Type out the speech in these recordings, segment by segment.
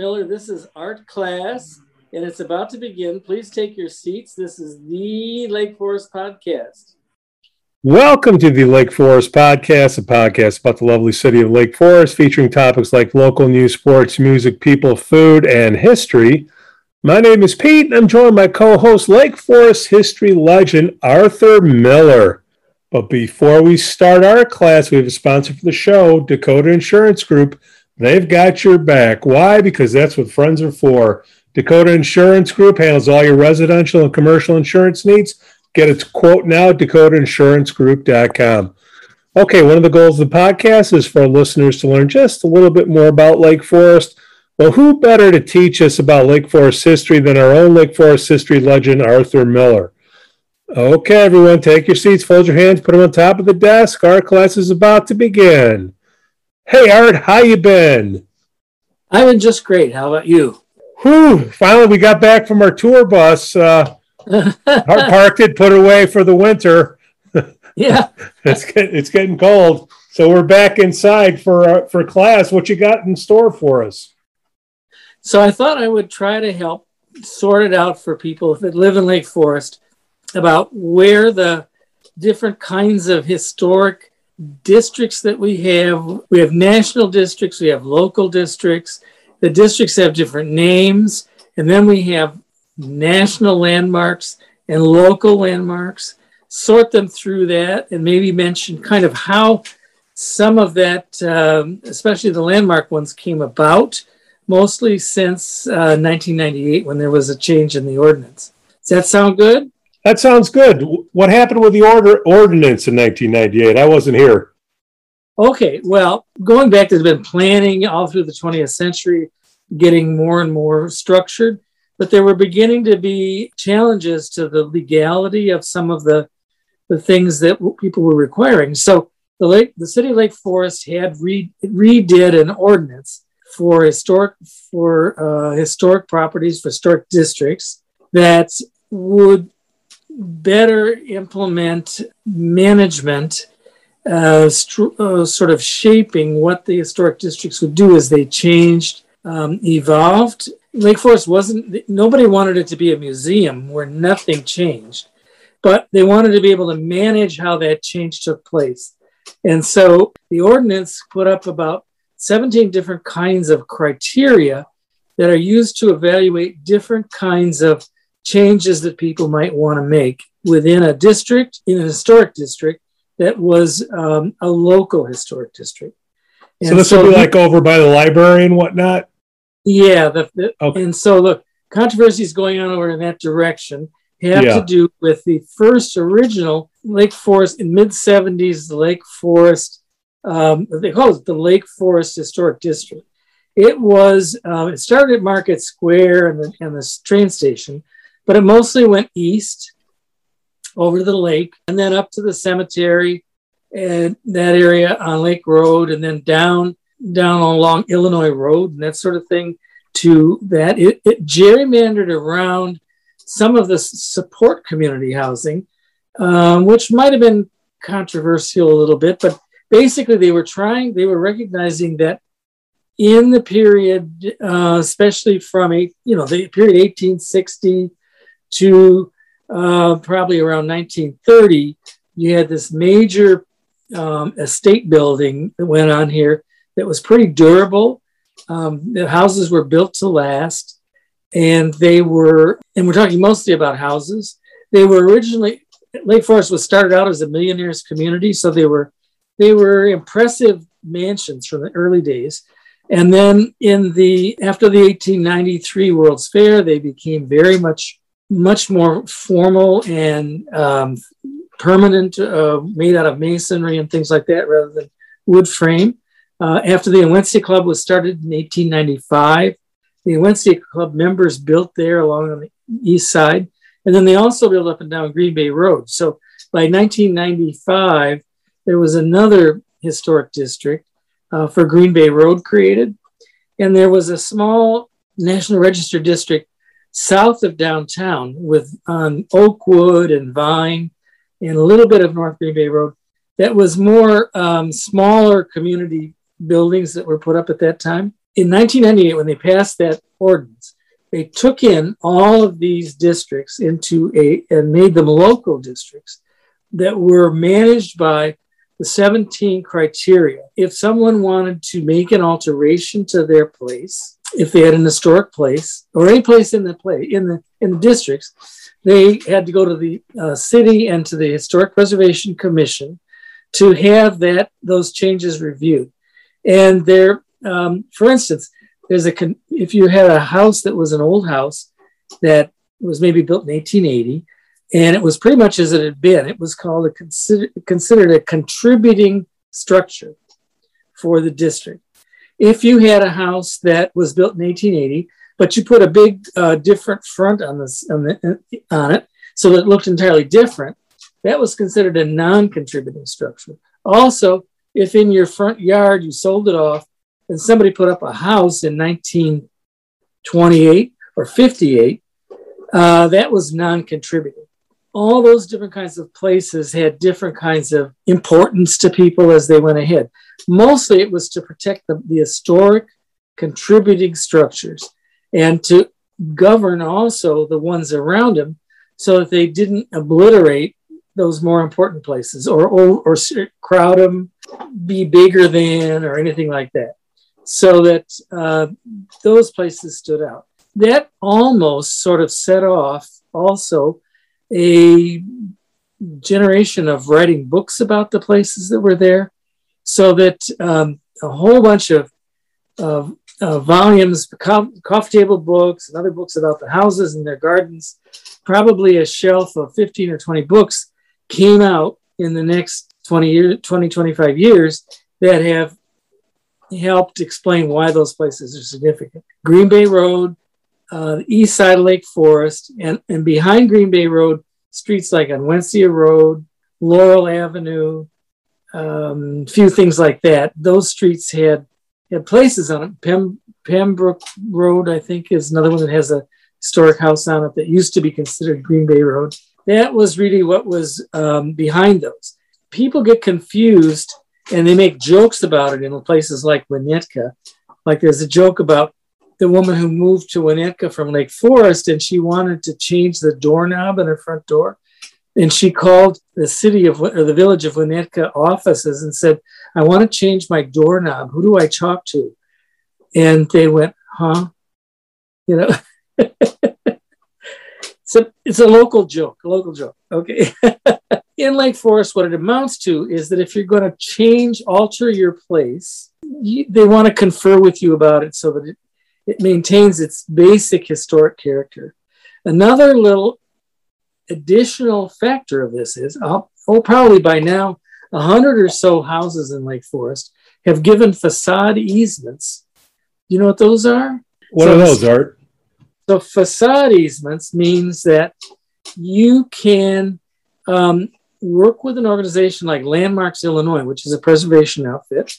Miller. This is Art Class, and it's about to begin. Please take your seats. This is the Lake Forest Podcast. Welcome to the Lake Forest Podcast, a podcast about the lovely city of Lake Forest, featuring topics like local news, sports, music, people, food, and history. My name is Pete, and I'm joined by co host Lake Forest history legend Arthur Miller. But before we start our class, we have a sponsor for the show, Dakota Insurance Group. They've got your back. Why? Because that's what friends are for. Dakota Insurance Group handles all your residential and commercial insurance needs. Get its quote now at dakotainsuranceGroup.com. Okay, one of the goals of the podcast is for listeners to learn just a little bit more about Lake Forest well, who better to teach us about Lake Forest history than our own Lake Forest history legend, Arthur Miller? Okay, everyone, take your seats, fold your hands, put them on top of the desk. Our class is about to begin. Hey, Art, how you been? I've been just great. How about you? Whew, finally we got back from our tour bus. Uh, parked it, put away for the winter. Yeah. it's, it's getting cold. So we're back inside for, uh, for class. What you got in store for us? So I thought I would try to help sort it out for people that live in Lake Forest about where the different kinds of historic districts that we have. We have national districts, we have local districts. The districts have different names, and then we have national landmarks and local landmarks. Sort them through that and maybe mention kind of how some of that, um, especially the landmark ones, came about mostly since uh, 1998 when there was a change in the ordinance. Does that sound good? That sounds good. What happened with the order ordinance in 1998? I wasn't here. Okay, well, going back, there's been planning all through the 20th century, getting more and more structured, but there were beginning to be challenges to the legality of some of the the things that people were requiring. So the lake, the city of Lake Forest had re, redid an ordinance for historic for uh, historic properties for historic districts that would better implement management uh, st- uh, sort of shaping what the historic districts would do as they changed um, evolved. Lake forest wasn't nobody wanted it to be a museum where nothing changed but they wanted to be able to manage how that change took place. And so the ordinance put up about 17 different kinds of criteria that are used to evaluate different kinds of changes that people might want to make within a district, in a historic district that was um, a local historic district. And so this so, would be like over by the library and whatnot? Yeah. The, the, okay. And so, look, controversies going on over in that direction have yeah. to do with the first original Lake Forest in mid 70s, the Lake Forest um, they call it the Lake Forest Historic District. It was, uh, it started at Market Square and the, and the train station, but it mostly went east over the lake and then up to the cemetery and that area on Lake Road and then down down along Illinois Road and that sort of thing to that. It, it gerrymandered around some of the support community housing, um, which might have been controversial a little bit, but basically they were trying, they were recognizing that in the period, uh, especially from eight, you know, the period 1860 to uh, probably around 1930, you had this major um, estate building that went on here that was pretty durable. Um, the houses were built to last, and they were, and we're talking mostly about houses. They were originally Lake Forest was started out as a millionaires community, so they were they were impressive mansions from the early days. And then in the after the 1893 World's Fair, they became very much much more formal and um, permanent, uh, made out of masonry and things like that, rather than wood frame. Uh, after the Onwentsia Club was started in 1895, the Onwentsia Club members built there along on the east side, and then they also built up and down Green Bay Road. So by 1995, there was another historic district uh, for Green Bay Road created, and there was a small National Register district south of downtown with um, Oakwood and Vine and a little bit of North Green Bay Road that was more um, smaller community buildings that were put up at that time. in 1998, when they passed that ordinance, they took in all of these districts into a and made them local districts that were managed by the 17 criteria. If someone wanted to make an alteration to their place, if they had an historic place or any place in the play in the in the districts, they had to go to the uh, city and to the Historic Preservation Commission to have that those changes reviewed. And there, um, for instance, there's a con- if you had a house that was an old house that was maybe built in 1880, and it was pretty much as it had been. It was called a consider- considered a contributing structure for the district. If you had a house that was built in 1880 but you put a big uh, different front on this on, the, on it so that it looked entirely different that was considered a non-contributing structure. Also if in your front yard you sold it off and somebody put up a house in 1928 or 58 uh, that was non-contributing all those different kinds of places had different kinds of importance to people as they went ahead mostly it was to protect the, the historic contributing structures and to govern also the ones around them so that they didn't obliterate those more important places or, or, or crowd them, be bigger than, or anything like that. So that uh, those places stood out. That almost sort of set off also a generation of writing books about the places that were there, so that um, a whole bunch of, of uh, volumes, coffee table books, and other books about the houses and their gardens. Probably a shelf of 15 or 20 books came out in the next 20 years, 20, 25 years that have helped explain why those places are significant. Green Bay Road, uh, east side of Lake Forest, and, and behind Green Bay Road, streets like on Onwentsia Road, Laurel Avenue, um, few things like that. Those streets had had places on it. Pem, Pembroke Road, I think, is another one that has a historic house on it that used to be considered Green Bay Road. That was really what was um, behind those. People get confused and they make jokes about it in places like Winnetka. Like there's a joke about the woman who moved to Winnetka from Lake Forest and she wanted to change the doorknob in her front door. And she called the city of or the village of Winnetka offices and said, I want to change my doorknob. Who do I talk to? And they went, huh? You know, it's, a, it's a local joke, a local joke. Okay. In Lake Forest, what it amounts to is that if you're going to change, alter your place, you, they want to confer with you about it so that it, it maintains its basic historic character. Another little additional factor of this is, oh, oh probably by now, a hundred or so houses in Lake Forest have given facade easements. You know what those are? What so, are those, Art? So facade easements means that you can um, work with an organization like Landmarks Illinois, which is a preservation outfit,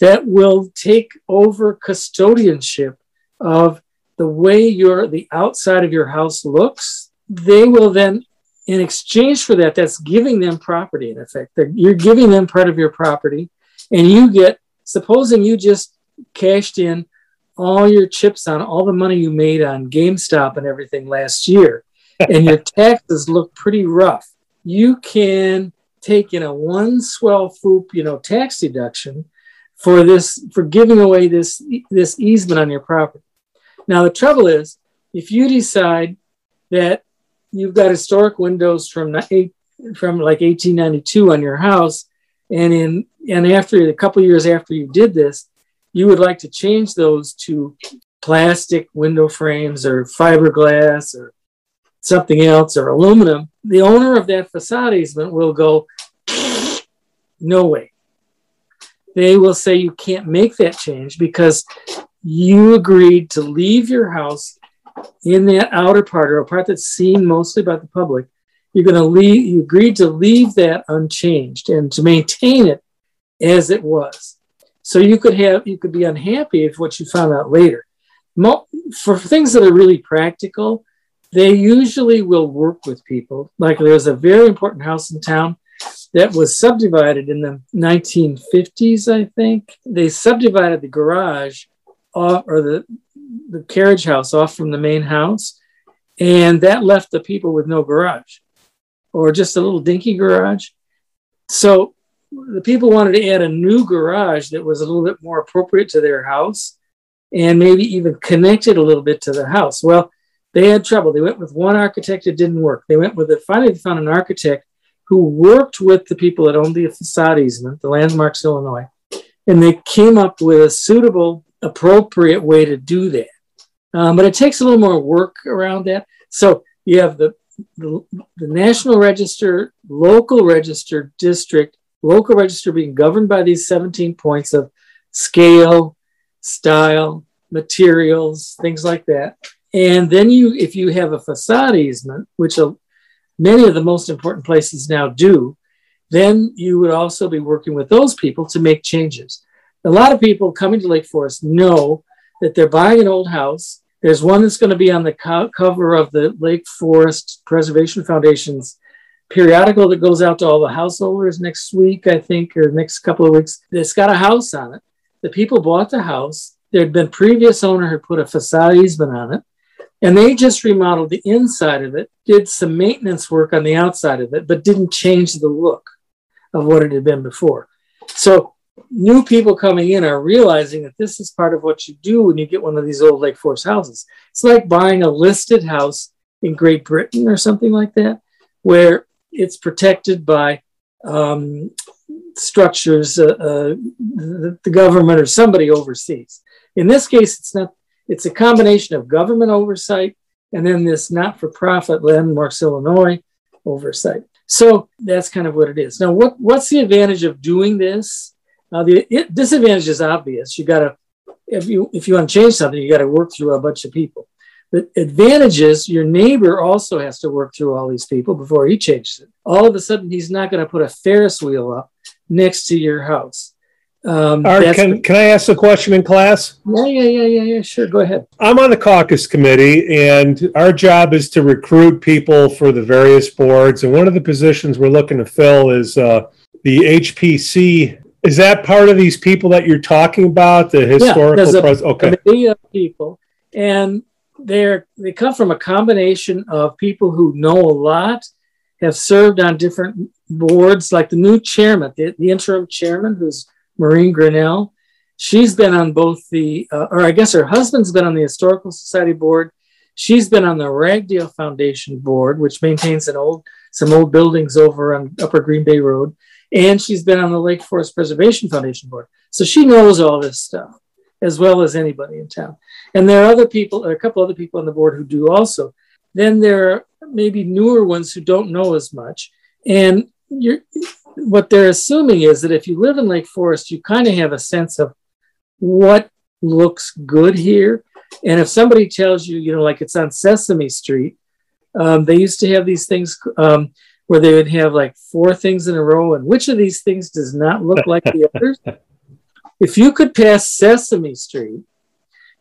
that will take over custodianship of the way your the outside of your house looks. They will then in exchange for that, that's giving them property in effect. They're, you're giving them part of your property, and you get, supposing you just cashed in all your chips on all the money you made on GameStop and everything last year, and your taxes look pretty rough. You can take in a one swell foop, you know, tax deduction for this for giving away this this easement on your property. Now the trouble is, if you decide that you've got historic windows from from like 1892 on your house, and in and after a couple years after you did this, you would like to change those to plastic window frames or fiberglass or something else or aluminum. The owner of that facade easement will go, no way. They will say you can't make that change because you agreed to leave your house in that outer part or a part that's seen mostly by the public, you're going to leave, you agreed to leave that unchanged and to maintain it as it was. So you could have, you could be unhappy if what you found out later. For things that are really practical, they usually will work with people. Like there's a very important house in town that was subdivided in the 1950s, I think. They subdivided the garage off, or the the carriage house off from the main house, and that left the people with no garage, or just a little dinky garage. So the people wanted to add a new garage that was a little bit more appropriate to their house, and maybe even connected a little bit to the house. Well, they had trouble. They went with one architect; it didn't work. They went with it. Finally, they found an architect who worked with the people that owned the facade easement, the Landmarks Illinois, and they came up with a suitable, appropriate way to do that. Um, but it takes a little more work around that. So you have the, the, the National Register, local register, district, local register being governed by these 17 points of scale, style, materials, things like that. And then you, if you have a facade easement, which a, many of the most important places now do, then you would also be working with those people to make changes. A lot of people coming to Lake Forest know that they're buying an old house. There's one that's going to be on the co- cover of the Lake Forest Preservation Foundation's periodical that goes out to all the householders next week, I think, or next couple of weeks. It's got a house on it. The people bought the house. There had been previous owner had put a facade easement on it. And they just remodeled the inside of it, did some maintenance work on the outside of it, but didn't change the look of what it had been before. So new people coming in are realizing that this is part of what you do when you get one of these old Lake Forest houses. It's like buying a listed house in Great Britain or something like that, where it's protected by um, structures uh, uh, the, government or somebody oversees. In this case, it's not it's a combination of government oversight and then this not for profit Landmarks Illinois oversight. So that's kind of what it is. Now, what, what's the advantage of doing this? Uh, the it, disadvantage is obvious. You got to, if you if you want to change something, you got to work through a bunch of people. The advantage is your neighbor also has to work through all these people before he changes it. All of a sudden, he's not going to put a Ferris wheel up next to your house. Um, can, can I ask a question in class? Yeah, yeah, yeah, yeah, yeah. Sure, go ahead. I'm on the caucus committee, and our job is to recruit people for the various boards. And one of the positions we're looking to fill is uh, the HPC. Is that part of these people that you're talking about? The historical yeah, pres- okay. committee of people, and they're they come from a combination of people who know a lot, have served on different boards, like the new chairman, the, the interim chairman, who's Maureen Grinnell. She's been on both the, uh, or I guess her husband's been on the Historical Society board. She's been on the Ragdale Foundation board, which maintains an old, some old buildings over on Upper Green Bay Road. And she's been on the Lake Forest Preservation Foundation board. So she knows all this stuff as well as anybody in town. And there are other people, a couple other people on the board who do also. Then there are maybe newer ones who don't know as much. And what they're assuming is that if you live in Lake Forest, you kind of have a sense of what looks good here. And if somebody tells you, you know, like it's on Sesame Street, um, they used to have these things um, where they would have like four things in a row, and which of these things does not look like the others? If you could pass Sesame Street,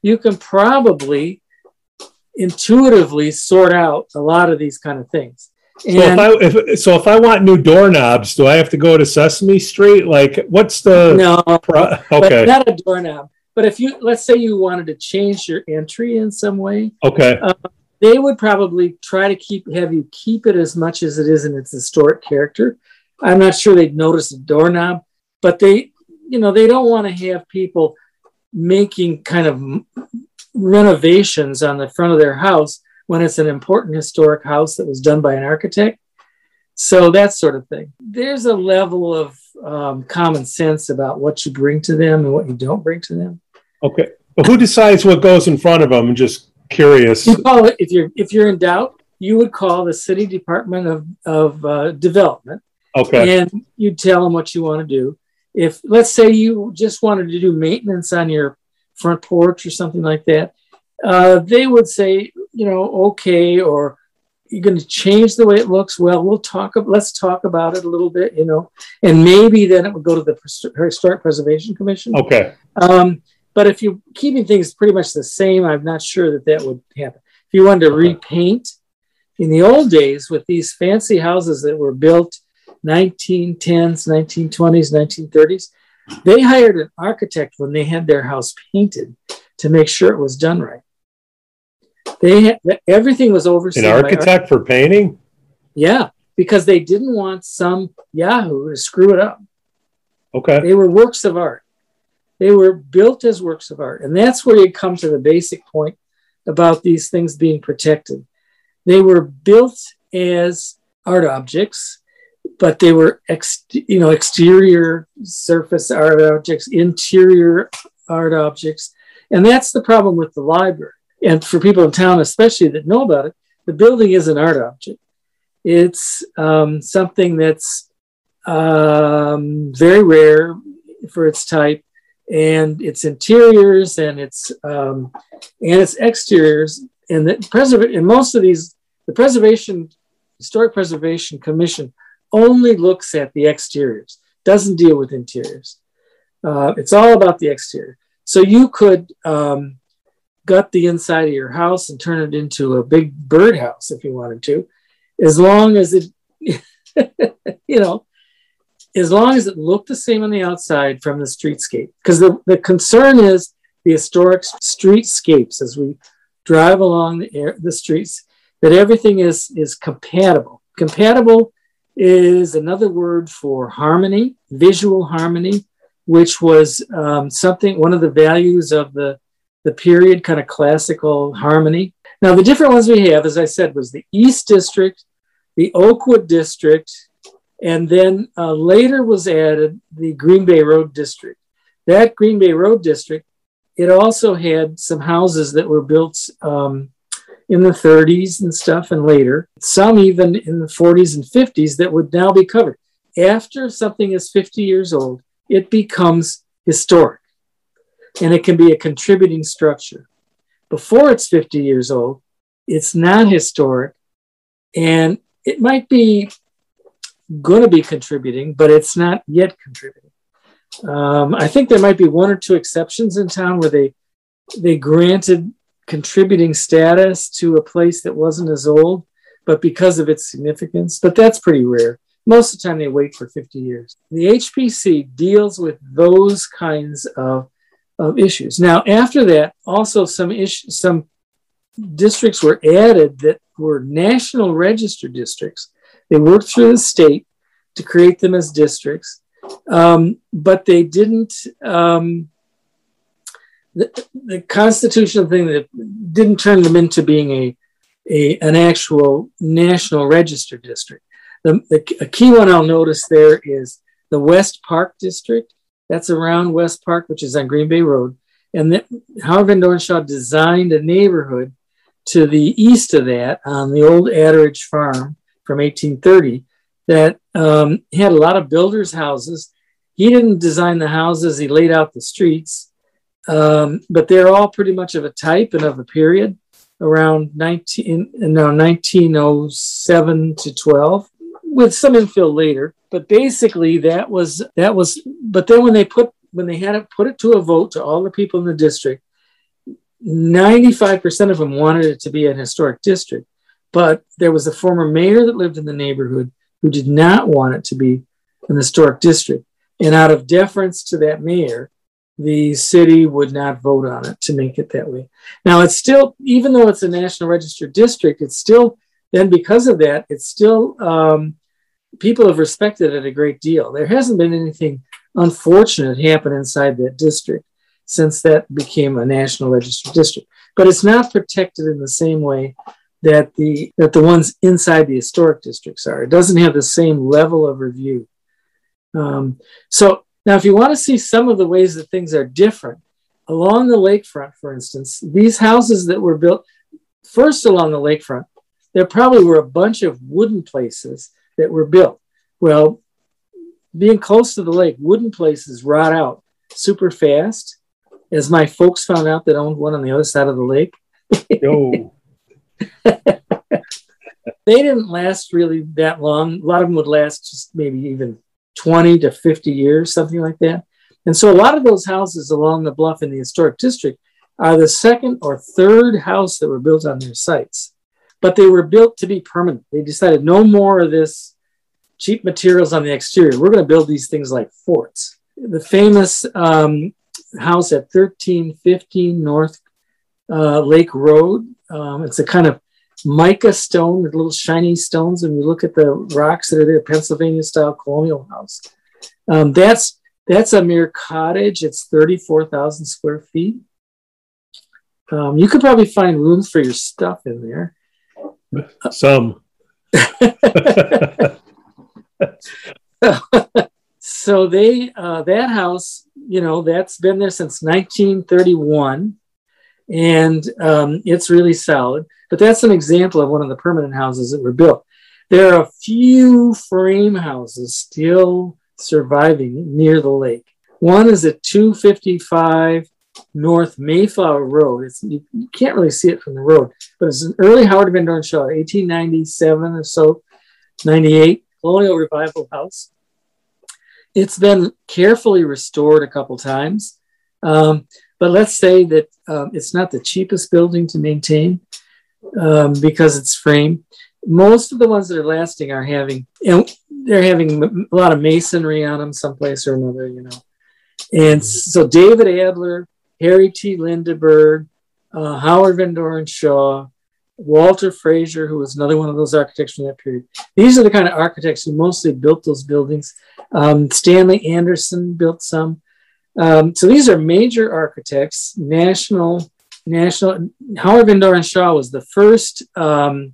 you can probably intuitively sort out a lot of these kind of things. So if I if, so if I want new doorknobs, do I have to go to Sesame Street? Like, what's the no? Pro- okay, not a doorknob. But if you let's say you wanted to change your entry in some way, okay, uh, they would probably try to keep have you keep it as much as it is in its historic character. I'm not sure they'd notice a doorknob, but they, you know, they don't want to have people making kind of renovations on the front of their house when it's an important historic house that was done by an architect. So that sort of thing. There's a level of um, common sense about what you bring to them and what you don't bring to them. Okay. Well, who decides what goes in front of them? I'm just curious. You call it if you're if you're in doubt, you would call the city department of of uh, development. Okay. And you'd tell them what you want to do. If let's say you just wanted to do maintenance on your front porch or something like that, uh, they would say, you know, okay, or you're going to change the way it looks. Well, we'll talk. Let's talk about it a little bit, you know, and maybe then it would go to the Historic Preservation Commission. Okay. Um, but if you're keeping things pretty much the same, I'm not sure that that would happen. If you wanted to repaint, in the old days with these fancy houses that were built 1910s, 1920s, 1930s, they hired an architect when they had their house painted to make sure it was done right. They had, everything was overseen. An architect for painting? Yeah, because they didn't want some Yahoo to screw it up. Okay. They were works of art. They were built as works of art. And that's where you come to the basic point about these things being protected. They were built as art objects, but they were ex, you know exterior surface art objects, interior art objects, and that's the problem with the library. And for people in town, especially that know about it, the building is an art object. It's um, something that's um, very rare for its type, and its interiors and its um, and its exteriors. And the preserv- and most of these, the preservation historic preservation commission only looks at the exteriors, doesn't deal with interiors. Uh, it's all about the exterior. So you could um, gut the inside of your house and turn it into a big birdhouse if you wanted to, as long as it, you know, as long as it looked the same on the outside from the streetscape. Because the, the concern is the historic streetscapes as we drive along the, air, the streets, that everything is, is compatible. Compatible is another word for harmony, visual harmony, which was um, something, one of the values of the, the period, kind of classical harmony. Now, the different ones we have, as I said, was the East District, the Oakwood District, and then uh, later was added the Green Bay Road District. That Green Bay Road District, it also had some houses that were built um, in the 30s and stuff and later, some even in the 40s and 50s that would now be covered. After something is 50 years old, it becomes historic and it can be a contributing structure. Before it's 50 years old, it's not historic and it might be going to be contributing, but it's not yet contributing. Um, I think there might be one or two exceptions in town where they they granted contributing status to a place that wasn't as old, but because of its significance. But that's pretty rare. Most of the time, they wait for 50 years. The HPC deals with those kinds of, of issues. Now, after that, also some issues, some districts were added that were national register districts. They worked through the state to create them as districts, um, but they didn't. Um, the, the constitutional thing that didn't turn them into being a, a an actual national register district. The, the, a key one I'll notice there is the West Park district. That's around West Park, which is on Green Bay Road. And the, Howard Van Doren Shaw designed a neighborhood to the east of that on the old Atteridge farm from 1830 that um, had a lot of builders' houses. He didn't design the houses, he laid out the streets. Um, but they're all pretty much of a type and of a period around 19 no 1907 to 12 with some infill later but basically that was that was but then when they put when they had it put it to a vote to all the people in the district 95% of them wanted it to be an historic district but there was a former mayor that lived in the neighborhood who did not want it to be an historic district and out of deference to that mayor the city would not vote on it to make it that way. Now, it's still, even though it's a National Register district, it's still, then because of that, it's still, um, people have respected it a great deal. There hasn't been anything unfortunate happen inside that district since that became a National Register district. But it's not protected in the same way that the that the ones inside the historic districts are. It doesn't have the same level of review. Um, so now, if you want to see some of the ways that things are different, along the lakefront, for instance, these houses that were built first along the lakefront, there probably were a bunch of wooden places that were built. Well, being close to the lake, wooden places rot out super fast, as my folks found out that owned one on the other side of the lake. No. they didn't last really that long. A lot of them would last just maybe even 20 to 50 years, something like that. And so a lot of those houses along the bluff in the historic district are the second or third house that were built on their sites. But they were built to be permanent. They decided no more of this cheap materials on the exterior. We're going to build these things like forts. The famous um, house at 1315 North uh, Lake Road. Um, it's a kind of mica stone with little shiny stones. And you look at the rocks that are there, Pennsylvania style colonial house. Um, that's that's a mere cottage. It's 34,000 square feet. Um, you could probably find rooms for your stuff in there. Some. so they uh, that house, you know, that's been there since 1931, and um, it's really solid. But that's an example of one of the permanent houses that were built. There are a few frame houses still surviving near the lake. One is at 255 North Mayflower Road. It's, you, you, can't really see it from the road, but it's an early Howard Van Doren Shaw, 1897 or so, 98, colonial revival house. It's been carefully restored a couple times, um, but let's say that um, it's not the cheapest building to maintain um, because it's frame. Most of the ones that are lasting are having, you know, they're having a lot of masonry on them someplace or another, you know. And so David Adler, Harrie T. Lindeberg, uh, Howard Van Doren Shaw, Walter Frazier, who was another one of those architects from that period. These are the kind of architects who mostly built those buildings. Um, Stanley Anderson built some. Um, so these are major architects, national, national. Howard Van Doren Shaw was the first um,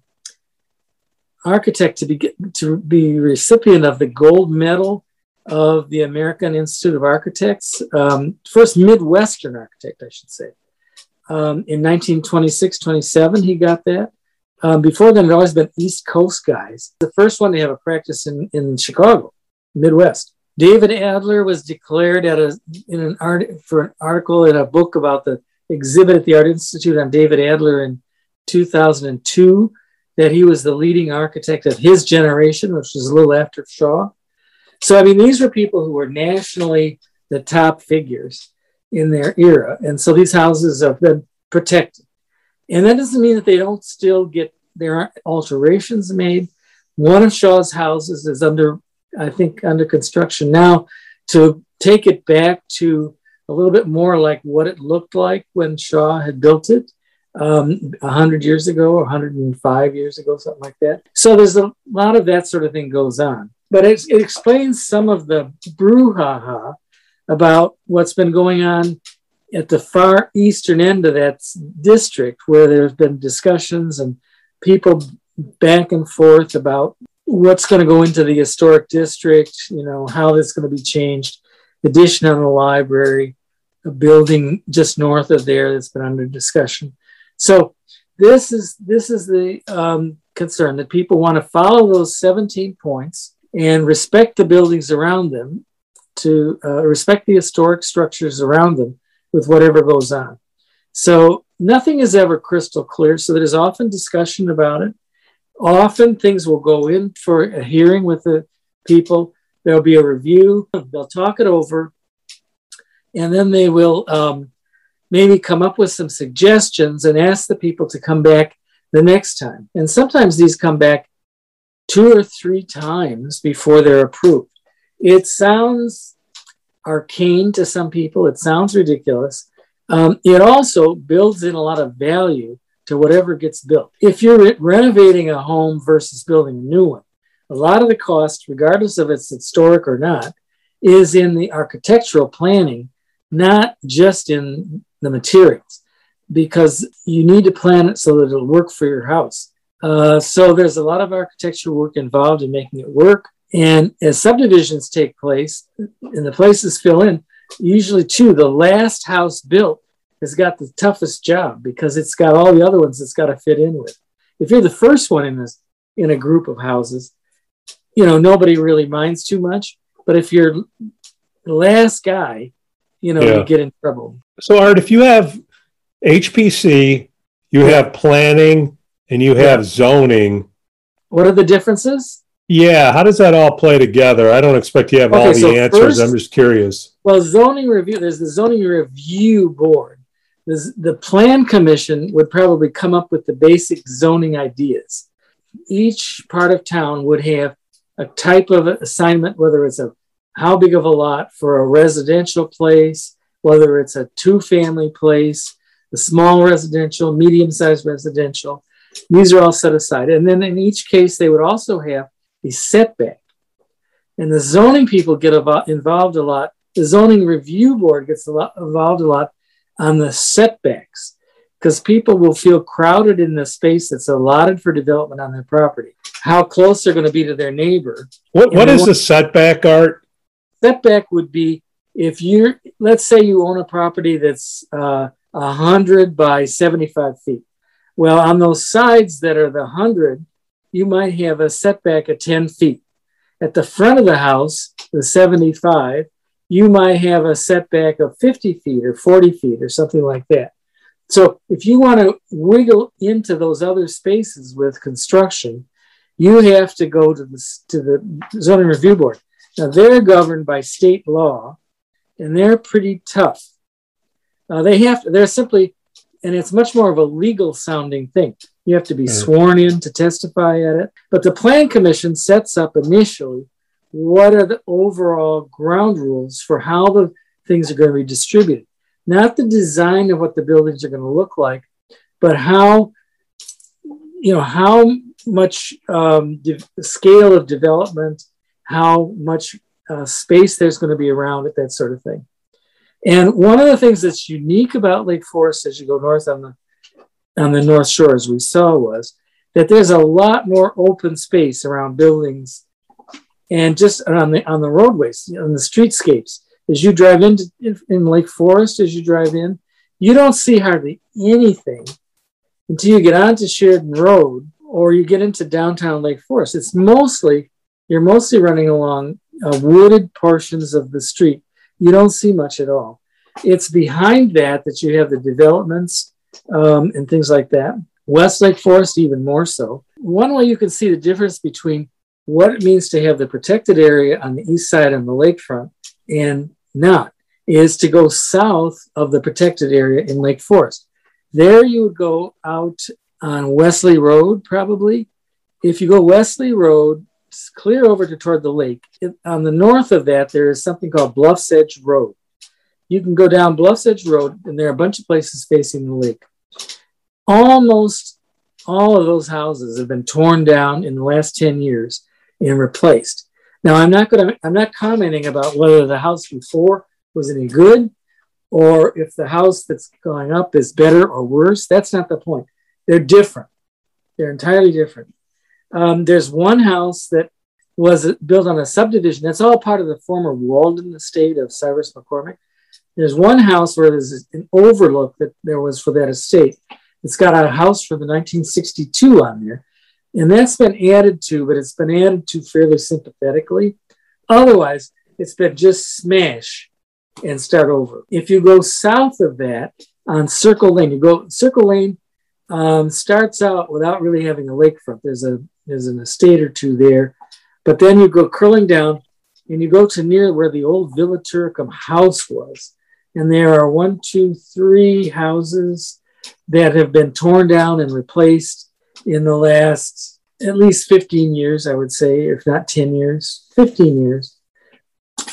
architect to be to be recipient of the gold medal of the American Institute of Architects, um, first Midwestern architect, I should say. Um, in 1926, 27, he got that. Um, before then, it had always been East Coast guys. The first one to have a practice in, in Chicago, Midwest. David Adler was declared at a in an art for an article in a book about the exhibit at the Art Institute on David Adler in 2002 that he was the leading architect of his generation, which was a little after Shaw. So, I mean, these were people who were nationally the top figures in their era. And so these houses have been protected. And that doesn't mean that they don't still get, their alterations made. One of Shaw's houses is under, I think, under construction now to take it back to a little bit more like what it looked like when Shaw had built it um, 100 years ago or 105 years ago, something like that. So there's a lot of that sort of thing goes on. But it, it explains some of the brouhaha about what's been going on at the far eastern end of that district, where there's been discussions and people back and forth about what's going to go into the historic district, you know, how that's going to be changed, addition on the library, a building just north of there that's been under discussion. So this is this is the um, concern that people want to follow those 17 points and respect the buildings around them, to uh, respect the historic structures around them with whatever goes on. So nothing is ever crystal clear. So there's often discussion about it. Often things will go in for a hearing with the people. There'll be a review. They'll talk it over, and then they will um, maybe come up with some suggestions and ask the people to come back the next time. And sometimes these come back two or three times before they're approved. It sounds arcane to some people, it sounds ridiculous. Um, it also builds in a lot of value to whatever gets built. If you're renovating a home versus building a new one, a lot of the cost, regardless of it's historic or not, is in the architectural planning, not just in the materials because you need to plan it so that it'll work for your house. Uh, so there's a lot of architectural work involved in making it work. And as subdivisions take place and the places fill in, usually too, the last house built has got the toughest job because it's got all the other ones it's got to fit in with. If you're the first one in this in a group of houses, you know, nobody really minds too much. But if you're the last guy, you know, yeah. you get in trouble. So, Art, if you have HPC, you have planning, and you have zoning. What are the differences? Yeah, how does that all play together? I don't expect you have okay, all the so answers. I'm just curious. Well, zoning review, there's the zoning review board. The plan commission would probably come up with the basic zoning ideas. Each part of town would have a type of assignment, whether it's a how big of a lot for a residential place, whether it's a two family place, a small residential, medium sized residential. These are all set aside. And then in each case, they would also have a setback. And the zoning people get involved a lot. The zoning review board gets a lot, involved a lot on the setbacks because people will feel crowded in the space that's allotted for development on their property. How close they're going to be to their neighbor. What, what is the setback, Art? Setback would be if you're, let's say you own a property that's uh, 100 by 75 feet. Well, on those sides that are the 100, you might have a setback of 10 feet. At the front of the house, the 75, you might have a setback of 50 feet or 40 feet or something like that. So if you want to wiggle into those other spaces with construction, you have to go to the, to the zoning review board. Now they're governed by state law and they're pretty tough. Uh, they have to, they're simply, and it's much more of a legal sounding thing. You have to be sworn in to testify at it. But the Plan Commission sets up initially what are the overall ground rules for how the things are going to be distributed. Not the design of what the buildings are going to look like, but how, you know, how much um, scale of development, how much uh, space there's going to be around it, that sort of thing. And one of the things that's unique about Lake Forest as you go north on the on the North Shore, as we saw, was that there's a lot more open space around buildings and just on the on the roadways, on the streetscapes. As you drive into in Lake Forest, as you drive in, you don't see hardly anything until you get onto Sheridan Road or you get into downtown Lake Forest. It's mostly you're mostly running along uh, wooded portions of the street. You don't see much at all. It's behind that that you have the developments um, and things like that. West Lake Forest, even more so. One way you can see the difference between what it means to have the protected area on the east side on the lakefront and not is to go south of the protected area in Lake Forest. There you would go out on Wesley Road, probably. If you go Wesley Road, clear over to toward the lake. on the north of that, there is something called Bluffs Edge Road. You can go down Bluffs Edge Road, and there are a bunch of places facing the lake. Almost all of those houses have been torn down in the last 10 years and replaced. Now, I'm not going to, I'm not commenting about whether the house before was any good or if the house that's going up is better or worse. That's not the point. They're different. They're entirely different. Um, there's one house that was built on a subdivision. That's all part of the former Walden estate of Cyrus McCormick. There's one house where there's an overlook that there was for that estate. It's got a house from the 1962 on there. And that's been added to, but it's been added to fairly sympathetically. Otherwise, it's been just smash and start over. If you go south of that on Circle Lane, you go Circle Lane um, starts out without really having a lakefront. There's a there's an estate or two there, but then you go curling down and you go to near where the old Villa Turicum house was, and there are one, two, three houses that have been torn down and replaced in the last at least 15 years, I would say, if not 10 years, 15 years.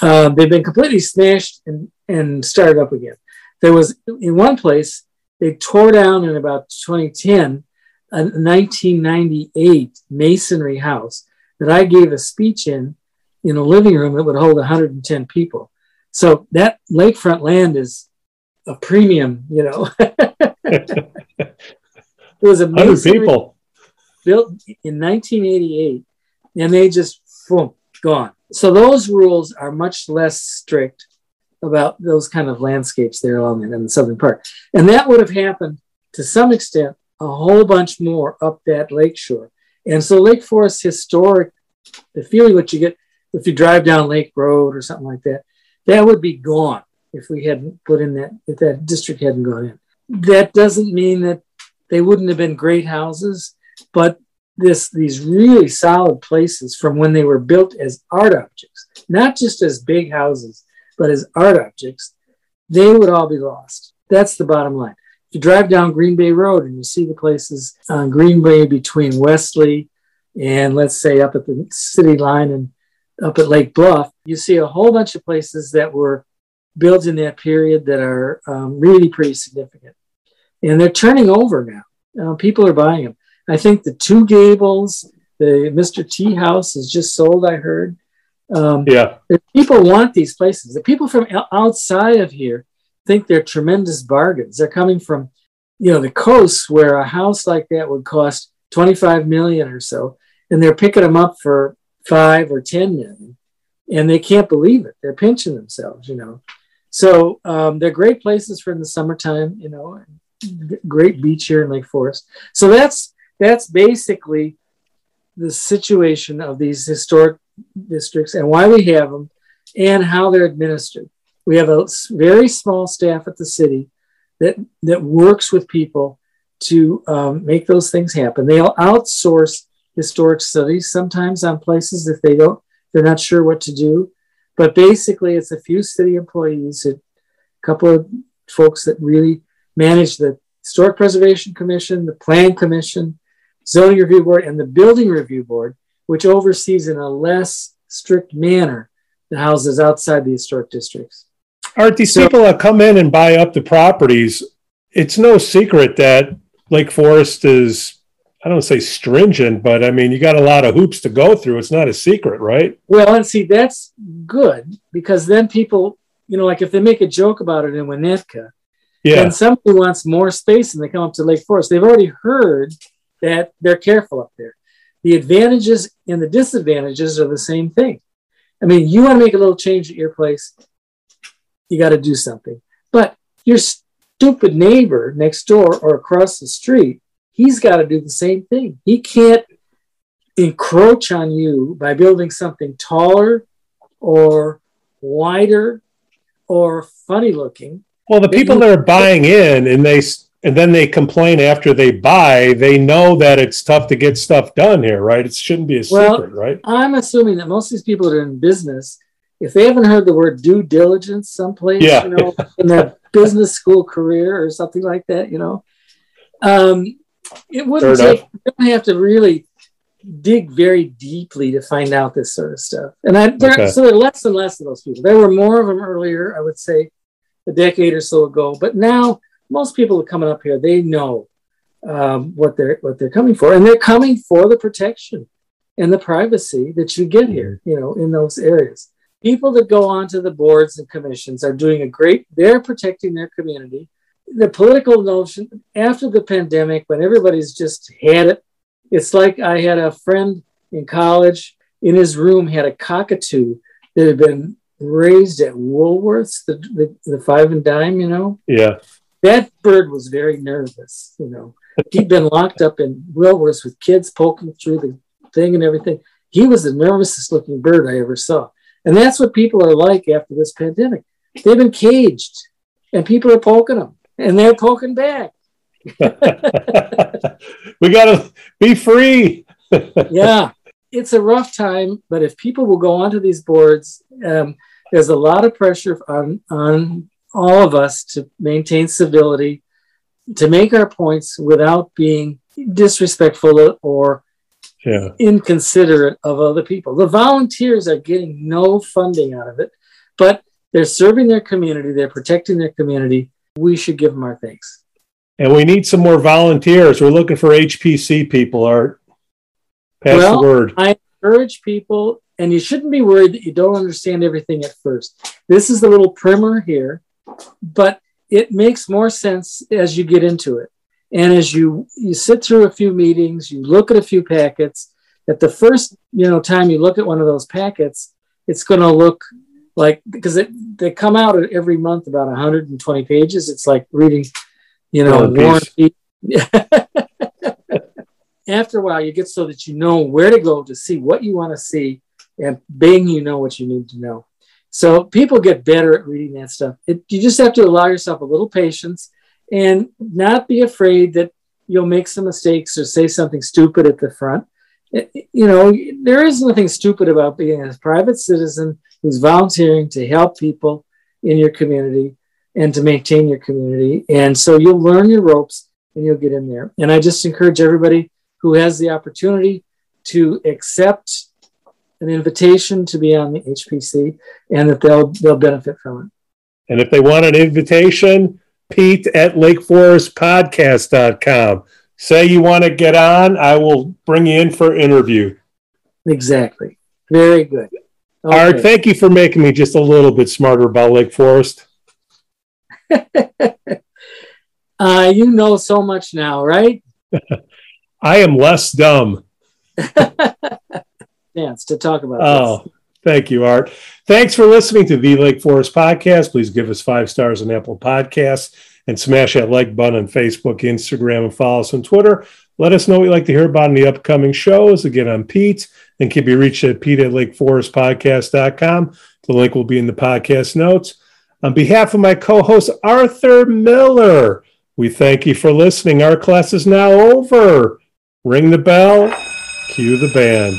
Uh, they've been completely smashed and, and started up again. There was in one place, they tore down in about 2010 a 1998 masonry house that I gave a speech in in a living room that would hold 110 people. So that lakefront land is a premium, you know. it was a masonry people built in 1988, and they just boom, gone. So those rules are much less strict about those kind of landscapes there along in the southern part. And that would have happened to some extent a whole bunch more up that lakeshore. And so Lake Forest historic, the feeling what you get if you drive down Lake Road or something like that, that would be gone if we hadn't put in that, if that district hadn't gone in. That doesn't mean that they wouldn't have been great houses, but this these really solid places from when they were built as art objects, not just as big houses, but as art objects, they would all be lost. That's the bottom line. If you drive down Green Bay Road and you see the places on Green Bay between Wesley and let's say up at the city line and up at Lake Bluff, you see a whole bunch of places that were built in that period that are um, really pretty significant. And they're turning over now. Uh, people are buying them. I think the two gables, the Mr. T house is just sold, I heard. Um, yeah. People want these places. The people from outside of here think they're tremendous bargains. They're coming from, you know, the coast where a house like that would cost 25 million or so, and they're picking them up for five or 10 million, and they can't believe it. They're pinching themselves, you know. So um, they're great places for in the summertime, you know, great beach here in Lake Forest. So that's that's basically the situation of these historic districts and why we have them and how they're administered. We have a very small staff at the city that, that works with people to um, make those things happen. They'll outsource historic studies sometimes on places if they don't, they're not sure what to do. But basically, it's a few city employees, a couple of folks that really manage the Historic Preservation Commission, the Plan Commission, Zoning Review Board, and the Building Review Board, which oversees in a less strict manner the houses outside the historic districts. Art, these so, people that come in and buy up the properties, it's no secret that Lake Forest is, I don't say stringent, but I mean, you got a lot of hoops to go through. It's not a secret, right? Well, and see, that's good because then people, you know, like if they make a joke about it in Winnetka, yeah. and somebody wants more space and they come up to Lake Forest, they've already heard that they're careful up there. The advantages and the disadvantages are the same thing. I mean, you want to make a little change at your place, you got to do something. But your stupid neighbor next door or across the street, he's got to do the same thing. He can't encroach on you by building something taller or wider or funny looking. Well, the people that are buying in and they and then they complain after they buy, they know that it's tough to get stuff done here, right? It shouldn't be a well, secret, right? I'm assuming that most of these people that are in business if they haven't heard the word due diligence someplace, yeah. you know, in their business school career or something like that, you know, um, it wouldn't take, you don't have to really dig very deeply to find out this sort of stuff. And I, okay. so there are less and less of those people. There were more of them earlier, I would say a decade or so ago, but now most people are coming up here, they know um, what they're, what they're coming for. And they're coming for the protection and the privacy that you get here, you know, in those areas. People that go onto the boards and commissions are doing a great they're protecting their community. The political notion after the pandemic when everybody's just had it it's like i had a friend in college in his room had a cockatoo that had been raised at woolworths the, the, the five and dime you know? Yeah that bird was very nervous you know he'd been locked up in woolworths with kids poking through the thing and everything he was the nervousest looking bird i ever saw and that's what people are like after this pandemic. They've been caged and people are poking them and they're poking back. we got to be free. yeah, it's a rough time, but if people will go onto these boards, um, there's a lot of pressure on, on all of us to maintain civility, to make our points without being disrespectful or yeah. inconsiderate of other people. The volunteers are getting no funding out of it, but they're serving their community, they're protecting their community. We should give them our thanks. And we need some more volunteers. We're looking for HPC people, Art. Pass well, the word. I encourage people, and you shouldn't be worried that you don't understand everything at first. This is the little primer here, but it makes more sense as you get into it. And as you you sit through a few meetings, you look at a few packets. At the first you know time you look at one of those packets, it's going to look like because it, they come out every month about 120 pages. It's like reading, you know, War After a while, you get so that you know where to go to see what you want to see, and bang, you know what you need to know. So people get better at reading that stuff. It, you just have to allow yourself a little patience and not be afraid that you'll make some mistakes or say something stupid at the front. You know, there is nothing stupid about being a private citizen who's volunteering to help people in your community and to maintain your community. And so you'll learn your ropes and you'll get in there. And I just encourage everybody who has the opportunity to accept an invitation to be on the HPC and that they'll they'll benefit from it. And if they want an invitation, Pete at lakeforestpodcast.com. Say you want to get on, I will bring you in for interview. Exactly. Very good. Okay. Art, thank you for making me just a little bit smarter about Lake Forest. uh, you know so much now, right? I am less dumb. Chance to talk about oh, this. thank you, Art. Thanks for listening to the Lake Forest Podcast. Please give us five stars on Apple Podcasts and smash that like button on Facebook, Instagram, and follow us on Twitter. Let us know what you'd like to hear about in the upcoming shows. Again, I'm Pete and can be reached at pete at lakeforestpodcast.com. The link will be in the podcast notes. On behalf of my co host, Arthur Miller, we thank you for listening. Our class is now over. Ring the bell, cue the band.